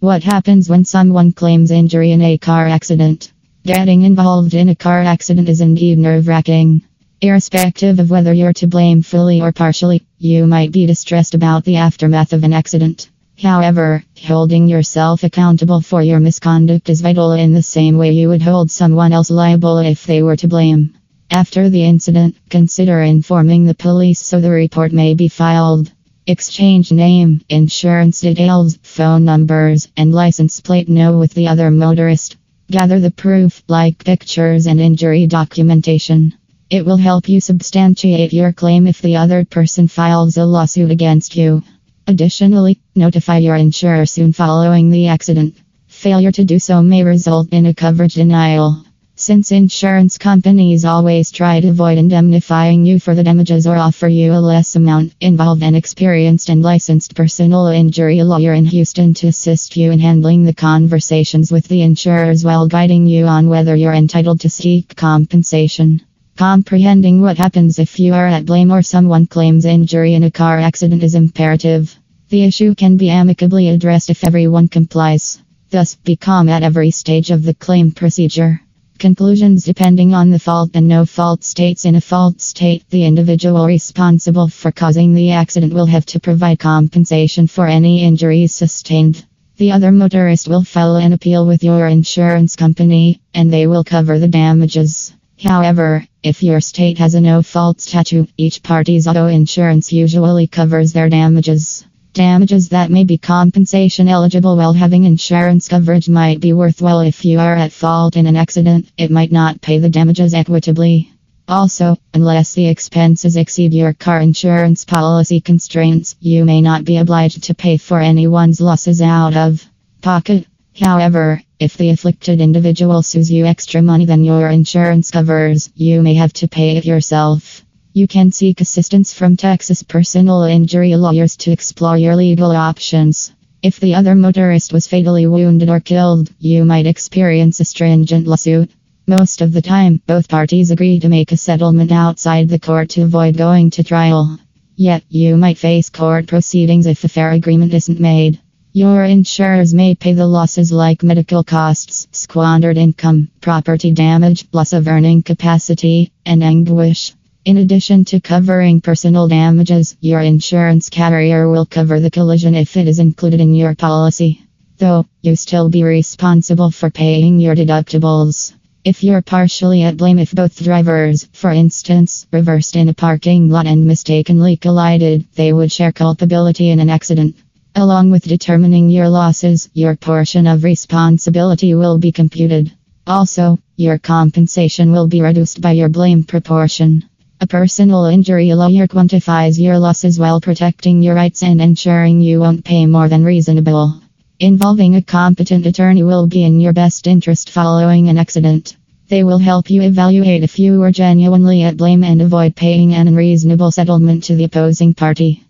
What happens when someone claims injury in a car accident? Getting involved in a car accident is indeed nerve wracking. Irrespective of whether you're to blame fully or partially, you might be distressed about the aftermath of an accident. However, holding yourself accountable for your misconduct is vital in the same way you would hold someone else liable if they were to blame. After the incident, consider informing the police so the report may be filed. Exchange name, insurance details, phone numbers, and license plate no with the other motorist. Gather the proof, like pictures and injury documentation. It will help you substantiate your claim if the other person files a lawsuit against you. Additionally, notify your insurer soon following the accident. Failure to do so may result in a coverage denial. Since insurance companies always try to avoid indemnifying you for the damages or offer you a less amount, involve an experienced and licensed personal injury lawyer in Houston to assist you in handling the conversations with the insurers while guiding you on whether you're entitled to seek compensation. Comprehending what happens if you are at blame or someone claims injury in a car accident is imperative. The issue can be amicably addressed if everyone complies. Thus, be calm at every stage of the claim procedure. Conclusions depending on the fault and no fault states. In a fault state, the individual responsible for causing the accident will have to provide compensation for any injuries sustained. The other motorist will file an appeal with your insurance company, and they will cover the damages. However, if your state has a no fault statute, each party's auto insurance usually covers their damages. Damages that may be compensation eligible while having insurance coverage might be worthwhile if you are at fault in an accident, it might not pay the damages equitably. Also, unless the expenses exceed your car insurance policy constraints, you may not be obliged to pay for anyone's losses out of pocket. However, if the afflicted individual sues you extra money than your insurance covers, you may have to pay it yourself. You can seek assistance from Texas personal injury lawyers to explore your legal options. If the other motorist was fatally wounded or killed, you might experience a stringent lawsuit. Most of the time, both parties agree to make a settlement outside the court to avoid going to trial. Yet, you might face court proceedings if a fair agreement isn't made. Your insurers may pay the losses like medical costs, squandered income, property damage, loss of earning capacity, and anguish. In addition to covering personal damages, your insurance carrier will cover the collision if it is included in your policy. Though, you still be responsible for paying your deductibles. If you're partially at blame if both drivers, for instance, reversed in a parking lot and mistakenly collided, they would share culpability in an accident. Along with determining your losses, your portion of responsibility will be computed. Also, your compensation will be reduced by your blame proportion. A personal injury lawyer quantifies your losses while protecting your rights and ensuring you won't pay more than reasonable. Involving a competent attorney will be in your best interest following an accident. They will help you evaluate if you were genuinely at blame and avoid paying an unreasonable settlement to the opposing party.